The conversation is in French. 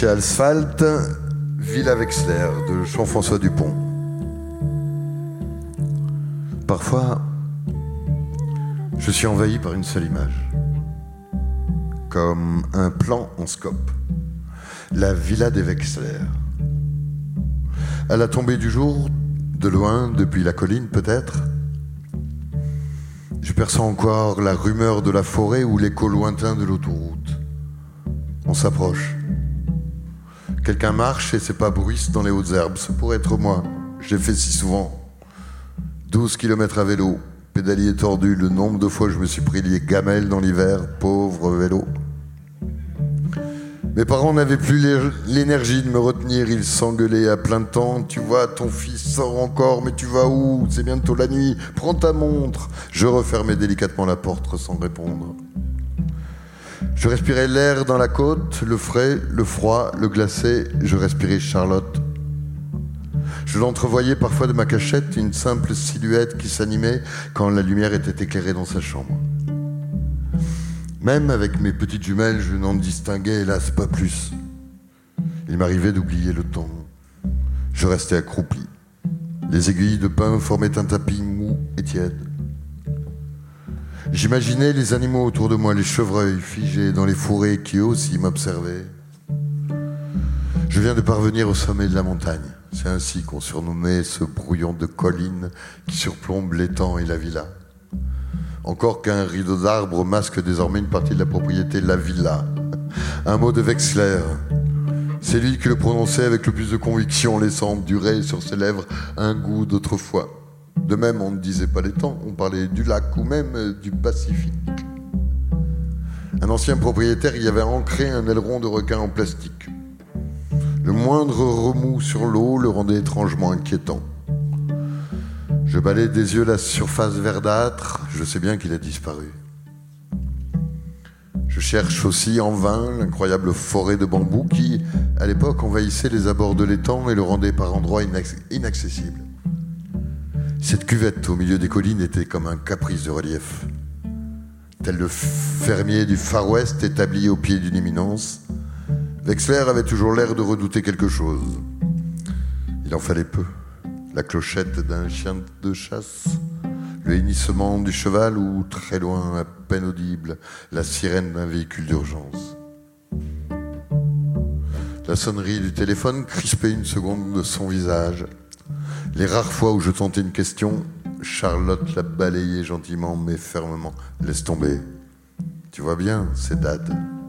chez Asphalt, Villa Wexler de Jean-François Dupont. Parfois, je suis envahi par une seule image, comme un plan en scope. La villa des Wexler. À la tombée du jour, de loin, depuis la colline peut-être, je perçois encore la rumeur de la forêt ou l'écho lointain de l'autoroute. On s'approche. Quelqu'un marche et c'est pas bruisse dans les hautes herbes. Ce pourrait être moi. J'ai fait si souvent. 12 km à vélo, pédalier tordu, le nombre de fois je me suis pris les gamelles dans l'hiver, pauvre vélo. Mes parents n'avaient plus l'énergie de me retenir, ils s'engueulaient à plein temps. Tu vois, ton fils sort encore, mais tu vas où? C'est bientôt la nuit, prends ta montre. Je refermais délicatement la porte sans répondre. Je respirais l'air dans la côte, le frais, le froid, le glacé. Je respirais Charlotte. Je l'entrevoyais parfois de ma cachette, une simple silhouette qui s'animait quand la lumière était éclairée dans sa chambre. Même avec mes petites jumelles, je n'en distinguais hélas pas plus. Il m'arrivait d'oublier le temps. Je restais accroupi. Les aiguilles de pain formaient un tapis mou et tiède. J'imaginais les animaux autour de moi, les chevreuils figés dans les fourrés qui aussi m'observaient. Je viens de parvenir au sommet de la montagne. C'est ainsi qu'on surnommait ce brouillon de collines qui surplombe l'étang et la villa. Encore qu'un rideau d'arbres masque désormais une partie de la propriété, la villa. Un mot de Wexler. C'est lui qui le prononçait avec le plus de conviction, laissant durer sur ses lèvres un goût d'autrefois. De même, on ne disait pas les temps, on parlait du lac ou même du Pacifique. Un ancien propriétaire y avait ancré un aileron de requin en plastique. Le moindre remous sur l'eau le rendait étrangement inquiétant. Je balaye des yeux la surface verdâtre, je sais bien qu'il a disparu. Je cherche aussi en vain l'incroyable forêt de bambous qui, à l'époque, envahissait les abords de l'étang et le rendait par endroits inaccessible. Cette cuvette au milieu des collines était comme un caprice de relief. Tel le fermier du Far West établi au pied d'une éminence, Wexler avait toujours l'air de redouter quelque chose. Il en fallait peu la clochette d'un chien de chasse, le hennissement du cheval ou, très loin, à peine audible, la sirène d'un véhicule d'urgence. La sonnerie du téléphone crispait une seconde de son visage. Les rares fois où je tentais une question, Charlotte la balayait gentiment mais fermement. Laisse tomber. Tu vois bien, c'est Dad.